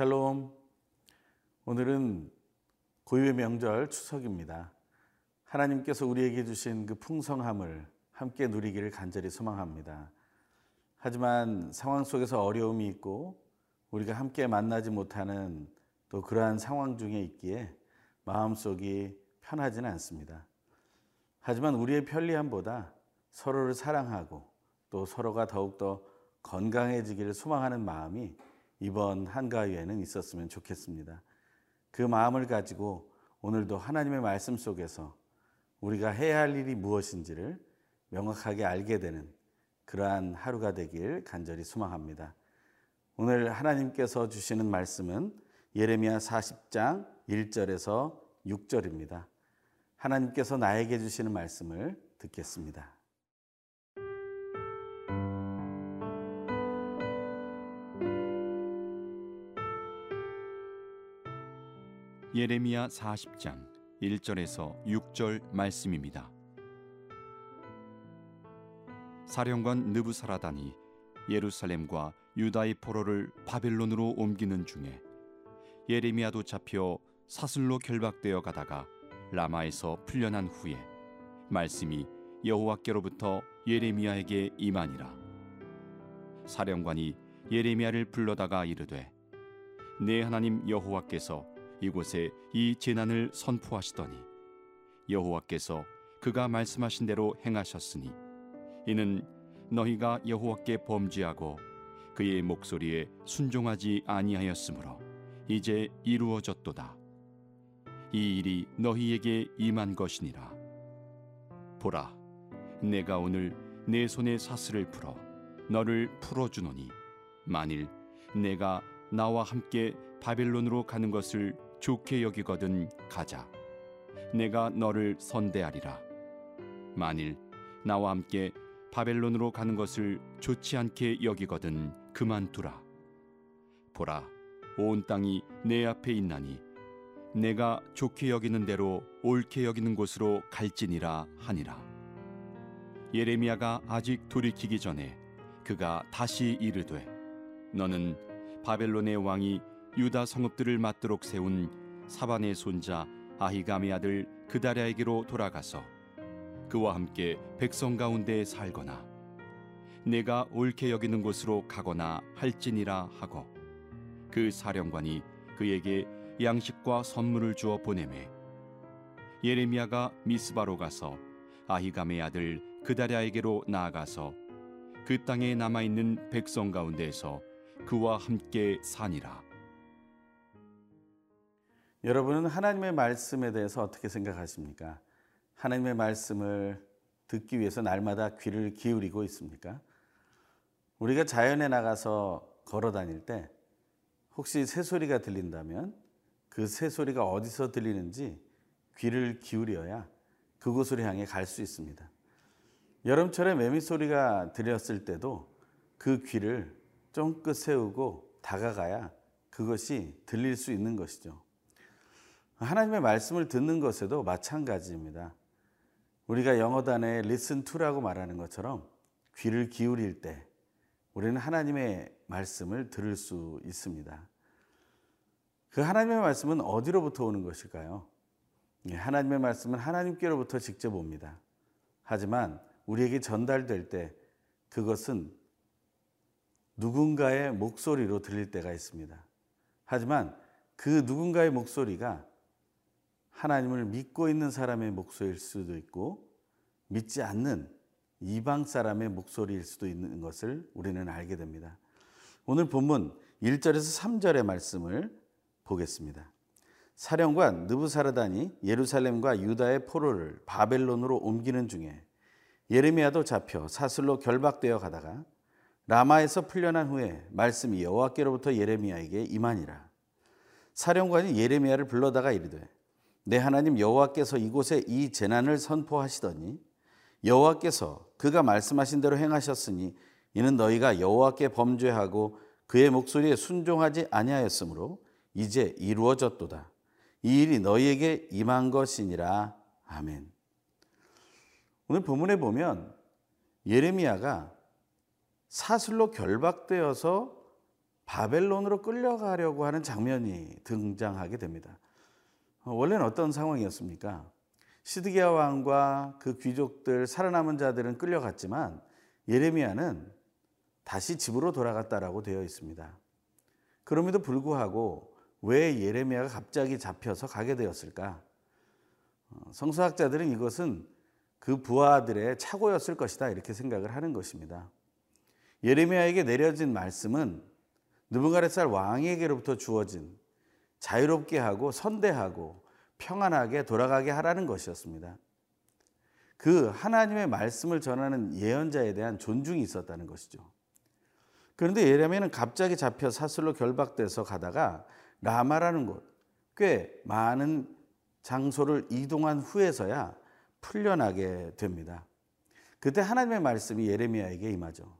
샬롬. 오늘은 고유의 명절 추석입니다. 하나님께서 우리에게 주신 그 풍성함을 함께 누리기를 간절히 소망합니다. 하지만 상황 속에서 어려움이 있고 우리가 함께 만나지 못하는 또 그러한 상황 중에 있기에 마음속이 편하지는 않습니다. 하지만 우리의 편리함보다 서로를 사랑하고 또 서로가 더욱더 건강해지기를 소망하는 마음이 이번 한가위에는 있었으면 좋겠습니다. 그 마음을 가지고 오늘도 하나님의 말씀 속에서 우리가 해야 할 일이 무엇인지를 명확하게 알게 되는 그러한 하루가 되길 간절히 소망합니다. 오늘 하나님께서 주시는 말씀은 예레미야 40장 1절에서 6절입니다. 하나님께서 나에게 주시는 말씀을 듣겠습니다. 예레미야 40장 1절에서 6절 말씀입니다. 사령관 느부사라단이 예루살렘과 유다의 포로를 바벨론으로 옮기는 중에 예레미야도 잡혀 사슬로 결박되어 가다가 라마에서 풀려난 후에 말씀이 여호와께로부터 예레미야에게 임하니라 사령관이 예레미야를 불러다가 이르되 내 하나님 여호와께서 이곳에 이 재난을 선포하시더니 여호와께서 그가 말씀하신 대로 행하셨으니 이는 너희가 여호와께 범죄하고 그의 목소리에 순종하지 아니하였으므로 이제 이루어졌도다. 이 일이 너희에게 임한 것이니라. 보라, 내가 오늘 내 손에 사슬을 풀어 너를 풀어 주노니 만일 내가 나와 함께 바벨론으로 가는 것을 좋게 여기거든 가자. 내가 너를 선대하리라. 만일 나와 함께 바벨론으로 가는 것을 좋지 않게 여기거든 그만두라. 보라, 온 땅이 내 앞에 있나니 내가 좋게 여기는 대로 옳게 여기는 곳으로 갈지니라 하니라. 예레미야가 아직 돌이키기 전에 그가 다시 이르되 너는 바벨론의 왕이 유다 성읍들을 맞도록 세운 사반의 손자 아히감의 아들 그다랴에게로 돌아가서 그와 함께 백성 가운데 살거나 내가 옳게 여기는 곳으로 가거나 할지니라 하고 그 사령관이 그에게 양식과 선물을 주어 보내매 예레미야가 미스바로 가서 아히감의 아들 그다랴에게로 나아가서 그 땅에 남아 있는 백성 가운데에서 그와 함께 사니라. 여러분은 하나님의 말씀에 대해서 어떻게 생각하십니까? 하나님의 말씀을 듣기 위해서 날마다 귀를 기울이고 있습니까? 우리가 자연에 나가서 걸어 다닐 때 혹시 새소리가 들린다면 그 새소리가 어디서 들리는지 귀를 기울여야 그곳으로 향해 갈 수 있습니다. 여름철에 매미 소리가 들렸을 때도 그 귀를 쫑긋 세우고 다가가야 그것이 들릴 수 있는 것이죠. 하나님의 말씀을 듣는 것에도 마찬가지입니다. 우리가 영어 단어에 listen to라고 말하는 것처럼 귀를 기울일 때 우리는 하나님의 말씀을 들을 수 있습니다. 그 하나님의 말씀은 어디로부터 오는 것일까요? 예, 하나님의 말씀은 하나님께로부터 직접 옵니다. 하지만 우리에게 전달될 때 그것은 누군가의 목소리로 들릴 때가 있습니다. 하지만 그 누군가의 목소리가 하나님을 믿고 있는 사람의 목소리일 수도 있고 믿지 않는 이방 사람의 목소리일 수도 있는 것을 우리는 알게 됩니다. 오늘 본문 1절에서 3절의 말씀을 보겠습니다. 사령관 느부사르단이 예루살렘과 유다의 포로를 바벨론으로 옮기는 중에 예레미야도 잡혀 사슬로 결박되어 가다가 라마에서 풀려난 후에 말씀이 여호와께로부터 예레미야에게 임하니라. 사령관이 예레미야를 불러다가 이르되 내 하나님 여호와께서 이곳에 이 재난을 선포하시더니 여호와께서 그가 말씀하신 대로 행하셨으니 이는 너희가 여호와께 범죄하고 그의 목소리에 순종하지 아니하였으므로 이제 이루어졌도다. 이 일이 너희에게 임한 것이니라. 아멘. 오늘 본문에 보면 예레미야가 사슬로 결박되어서 바벨론으로 끌려가려고 하는 장면이 등장하게 됩니다. 어, 원래는 어떤 상황이었습니까? 시드기야 왕과 그 귀족들 살아남은 자들은 끌려갔지만 예레미야는 다시 집으로 돌아갔다라고 되어 있습니다. 그럼에도 불구하고 왜 예레미야가 갑자기 잡혀서 가게 되었을까? 어, 성서학자들은 이것은 그 부하들의 착오였을 것이다 이렇게 생각을 하는 것입니다. 예레미야에게 내려진 말씀은 느부갓네살 왕에게로부터 주어진 자유롭게 하고 선대하고 평안하게 돌아가게 하라는 것이었습니다. 그 하나님의 말씀을 전하는 예언자에 대한 존중이 있었다는 것이죠. 그런데 예레미야는 갑자기 잡혀 사슬로 결박돼서 가다가 라마라는 곳, 꽤 많은 장소를 이동한 후에서야 풀려나게 됩니다. 그때 하나님의 말씀이 예레미야에게 임하죠.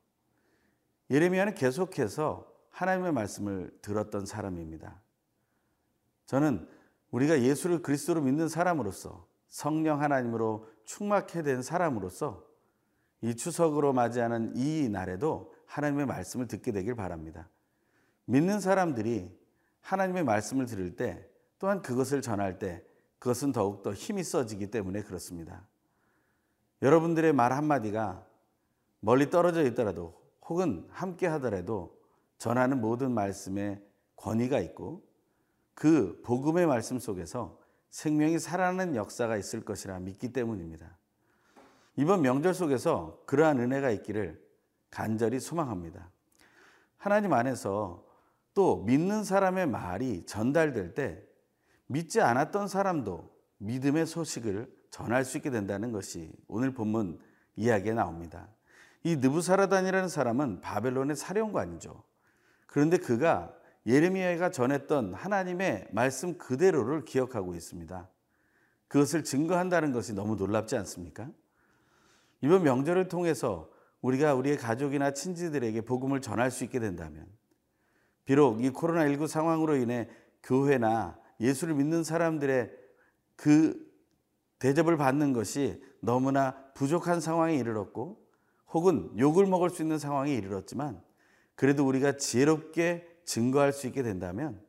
예레미야는 계속해서 하나님의 말씀을 들었던 사람입니다. 저는 우리가 예수를 그리스도로 믿는 사람으로서 성령 하나님으로 충만케 된 사람으로서 이 추석으로 맞이하는 이 날에도 하나님의 말씀을 듣게 되길 바랍니다. 믿는 사람들이 하나님의 말씀을 들을 때 또한 그것을 전할 때 그것은 더욱더 힘이 써지기 때문에 그렇습니다. 여러분들의 말 한마디가 멀리 떨어져 있더라도 혹은 함께 하더라도 전하는 모든 말씀에 권위가 있고 그 복음의 말씀 속에서 생명이 살아나는 역사가 있을 것이라 믿기 때문입니다. 이번 명절 속에서 그러한 은혜가 있기를 간절히 소망합니다. 하나님 안에서 또 믿는 사람의 말이 전달될 때 믿지 않았던 사람도 믿음의 소식을 전할 수 있게 된다는 것이 오늘 본문 이야기에 나옵니다. 이 느부사라단이라는 사람은 바벨론의 사령관이죠. 그런데 그가 예레미야가 전했던 하나님의 말씀 그대로를 기억하고 있습니다. 그것을 증거한다는 것이 너무 놀랍지 않습니까? 이번 명절을 통해서 우리가 우리의 가족이나 친지들에게 복음을 전할 수 있게 된다면 비록 이 코로나19 상황으로 인해 교회나 예수를 믿는 사람들의 그 대접을 받는 것이 너무나 부족한 상황에 이르렀고 혹은 욕을 먹을 수 있는 상황에 이르렀지만 그래도 우리가 지혜롭게 증거할 수 있게 된다면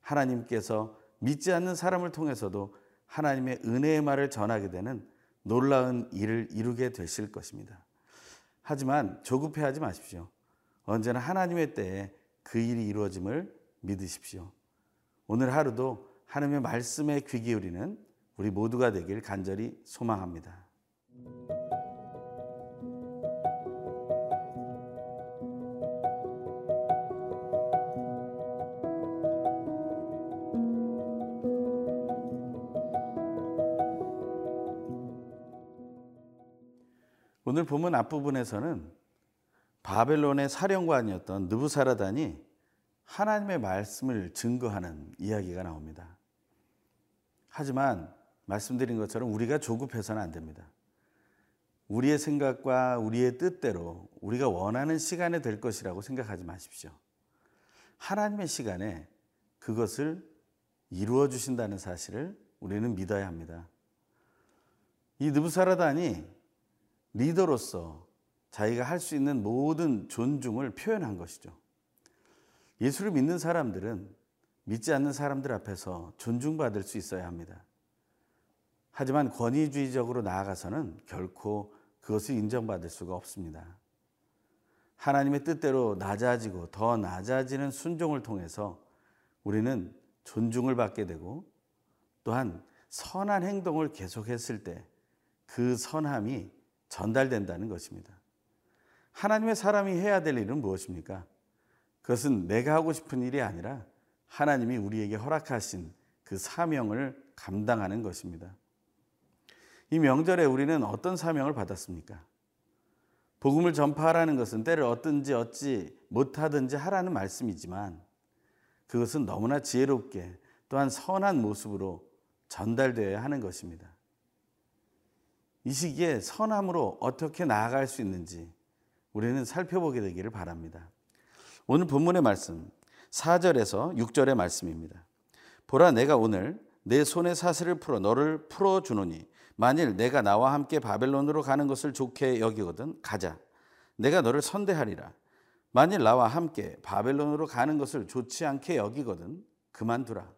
하나님께서 믿지 않는 사람을 통해서도 하나님의 은혜의 말을 전하게 되는 놀라운 일을 이루게 되실 것입니다. 하지만 조급해하지 마십시오. 언제나 하나님의 때에 그 일이 이루어짐을 믿으십시오. 오늘 하루도 하나님의 말씀에 귀 기울이는 우리 모두가 되길 간절히 소망합니다. 오늘 본문 앞부분에서는 바벨론의 사령관이었던 느부사라단이 하나님의 말씀을 증거하는 이야기가 나옵니다. 하지만 말씀드린 것처럼 우리가 조급해서는 안 됩니다. 우리의 생각과 우리의 뜻대로 우리가 원하는 시간에 될 것이라고 생각하지 마십시오. 하나님의 시간에 그것을 이루어 주신다는 사실을 우리는 믿어야 합니다. 이 느부사라단이 리더로서 자기가 할 수 있는 모든 존중을 표현한 것이죠. 예수를 믿는 사람들은 믿지 않는 사람들 앞에서 존중받을 수 있어야 합니다. 하지만 권위주의적으로 나아가서는 결코 그것을 인정받을 수가 없습니다. 하나님의 뜻대로 낮아지고 더 낮아지는 순종을 통해서 우리는 존중을 받게 되고 또한 선한 행동을 계속했을 때 그 선함이 전달된다는 것입니다. 하나님의 사람이 해야 될 일은 무엇입니까? 그것은 내가 하고 싶은 일이 아니라 하나님이 우리에게 허락하신 그 사명을 감당하는 것입니다. 이 명절에 우리는 어떤 사명을 받았습니까? 복음을 전파하라는 것은 때를 어떤지 어찌 못하든지 하라는 말씀이지만 그것은 너무나 지혜롭게 또한 선한 모습으로 전달되어야 하는 것입니다. 이 시기에 선함으로 어떻게 나아갈 수 있는지 우리는 살펴보게 되기를 바랍니다. 오늘 본문의 말씀 4절에서 6절의 말씀입니다. 보라 내가 오늘 내 손의 사슬을 풀어 너를 풀어 주노니 만일 내가 나와 함께 바벨론으로 가는 것을 좋게 여기거든 가자 내가 너를 선대하리라 만일 나와 함께 바벨론으로 가는 것을 좋지 않게 여기거든 그만두라.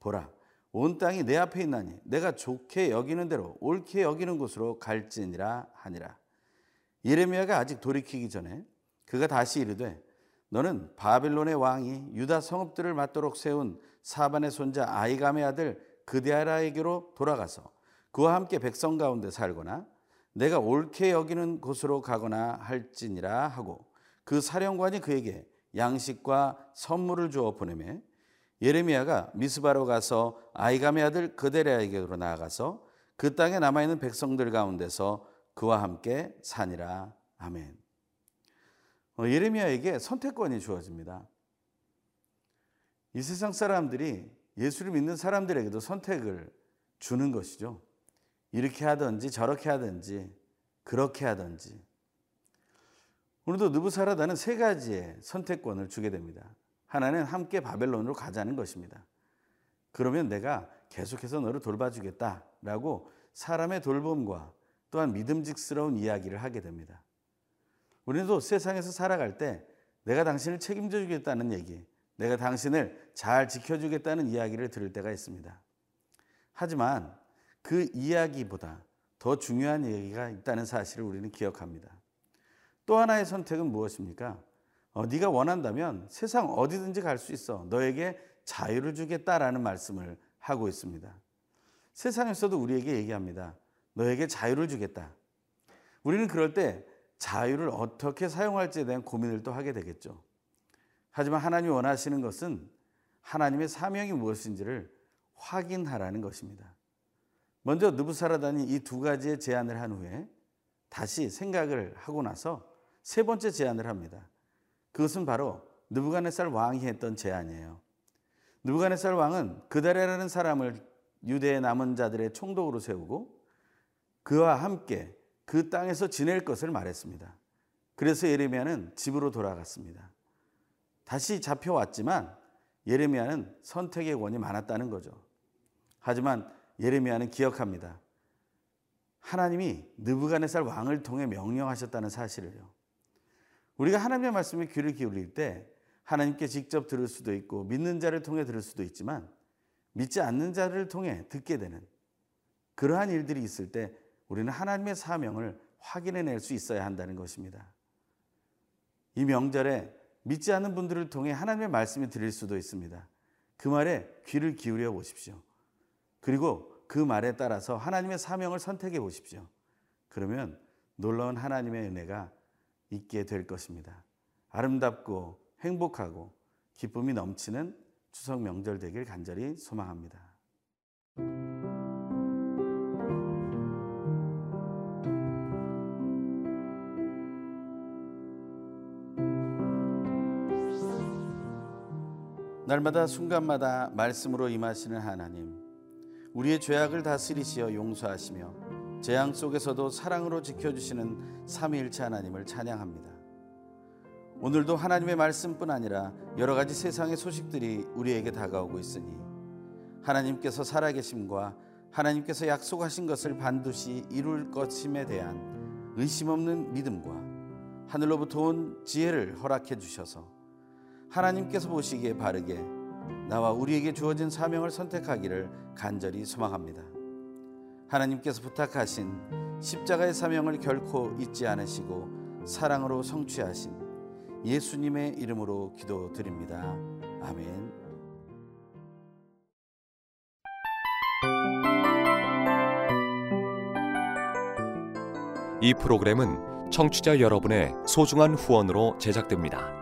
보라, 온 땅이 내 앞에 있나니 내가 좋게 여기는 대로 옳게 여기는 곳으로 갈지니라 하니라. 예레미야가 아직 돌이키기 전에 그가 다시 이르되 너는 바벨론의 왕이 유다 성읍들을 맞도록 세운 사반의 손자 아이감의 아들 그데아라에게로 돌아가서 그와 함께 백성 가운데 살거나 내가 옳게 여기는 곳으로 가거나 할지니라 하고 그 사령관이 그에게 양식과 선물을 주어 보내매 예레미야가 미스바로 가서 아이감의 아들 그데레에게로 나아가서 그 땅에 남아 있는 백성들 가운데서 그와 함께 사니라 아멘. 어, 예레미야에게 선택권이 주어집니다. 이 세상 사람들이 예수를 믿는 사람들에게도 선택을 주는 것이죠. 이렇게 하든지 저렇게 하든지 그렇게 하든지 오늘도 느부사라다는 세 가지의 선택권을 주게 됩니다. 하나는 함께 바벨론으로 가자는 것입니다. 그러면 내가 계속해서 너를 돌봐주겠다라고 사람의 돌봄과 또한 믿음직스러운 이야기를 하게 됩니다. 우리도 세상에서 살아갈 때 내가 당신을 책임져 주겠다는 얘기, 내가 당신을 잘 지켜주겠다는 이야기를 들을 때가 있습니다. 하지만 그 이야기보다 더 중요한 얘기가 있다는 사실을 우리는 기억합니다. 또 하나의 선택은 무엇입니까? 어, 네가 원한다면 세상 어디든지 갈 수 있어. 너에게 자유를 주겠다라는 말씀을 하고 있습니다. 세상에서도 우리에게 얘기합니다. 너에게 자유를 주겠다. 우리는 그럴 때 자유를 어떻게 사용할지에 대한 고민을 또 하게 되겠죠. 하지만 하나님이 원하시는 것은 하나님의 사명이 무엇인지를 확인하라는 것입니다. 먼저 느부사라단이 이 두 가지의 제안을 한 후에 다시 생각을 하고 나서 세 번째 제안을 합니다. 그것은 바로 느부갓네살 왕이 했던 제안이에요. 느부갓네살 왕은 그다레라는 사람을 유대의 남은 자들의 총독으로 세우고 그와 함께 그 땅에서 지낼 것을 말했습니다. 그래서 예레미야는 집으로 돌아갔습니다. 다시 잡혀왔지만 예레미야는 선택의 권이 많았다는 거죠. 하지만 예레미야는 기억합니다. 하나님이 느부갓네살 왕을 통해 명령하셨다는 사실을요. 우리가 하나님의 말씀에 귀를 기울일 때 하나님께 직접 들을 수도 있고 믿는 자를 통해 들을 수도 있지만 믿지 않는 자를 통해 듣게 되는 그러한 일들이 있을 때 우리는 하나님의 사명을 확인해 낼 수 있어야 한다는 것입니다. 이 명절에 믿지 않는 분들을 통해 하나님의 말씀이 들릴 수도 있습니다. 그 말에 귀를 기울여 보십시오. 그리고 그 말에 따라서 하나님의 사명을 선택해 보십시오. 그러면 놀라운 하나님의 은혜가 있게 될 것입니다. 아름답고 행복하고 기쁨이 넘치는 추석 명절 되길 간절히 소망합니다. 날마다 순간마다 말씀으로 임하시는 하나님, 우리의 죄악을 다스리시어 용서하시며 재앙 속에서도 사랑으로 지켜주시는 삼위일체 하나님을 찬양합니다. 오늘도 하나님의 말씀뿐 아니라 여러 가지 세상의 소식들이 우리에게 다가오고 있으니 하나님께서 살아계심과 하나님께서 약속하신 것을 반드시 이룰 것임에 대한 의심 없는 믿음과 하늘로부터 온 지혜를 허락해 주셔서 하나님께서 보시기에 바르게 나와 우리에게 주어진 사명을 선택하기를 간절히 소망합니다. 하나님께서 부탁하신 십자가의 사명을 결코 잊지 않으시고 사랑으로 성취하신 예수님의 이름으로 기도드립니다. 아멘. 이 프로그램은 청취자 여러분의 소중한 후원으로 제작됩니다.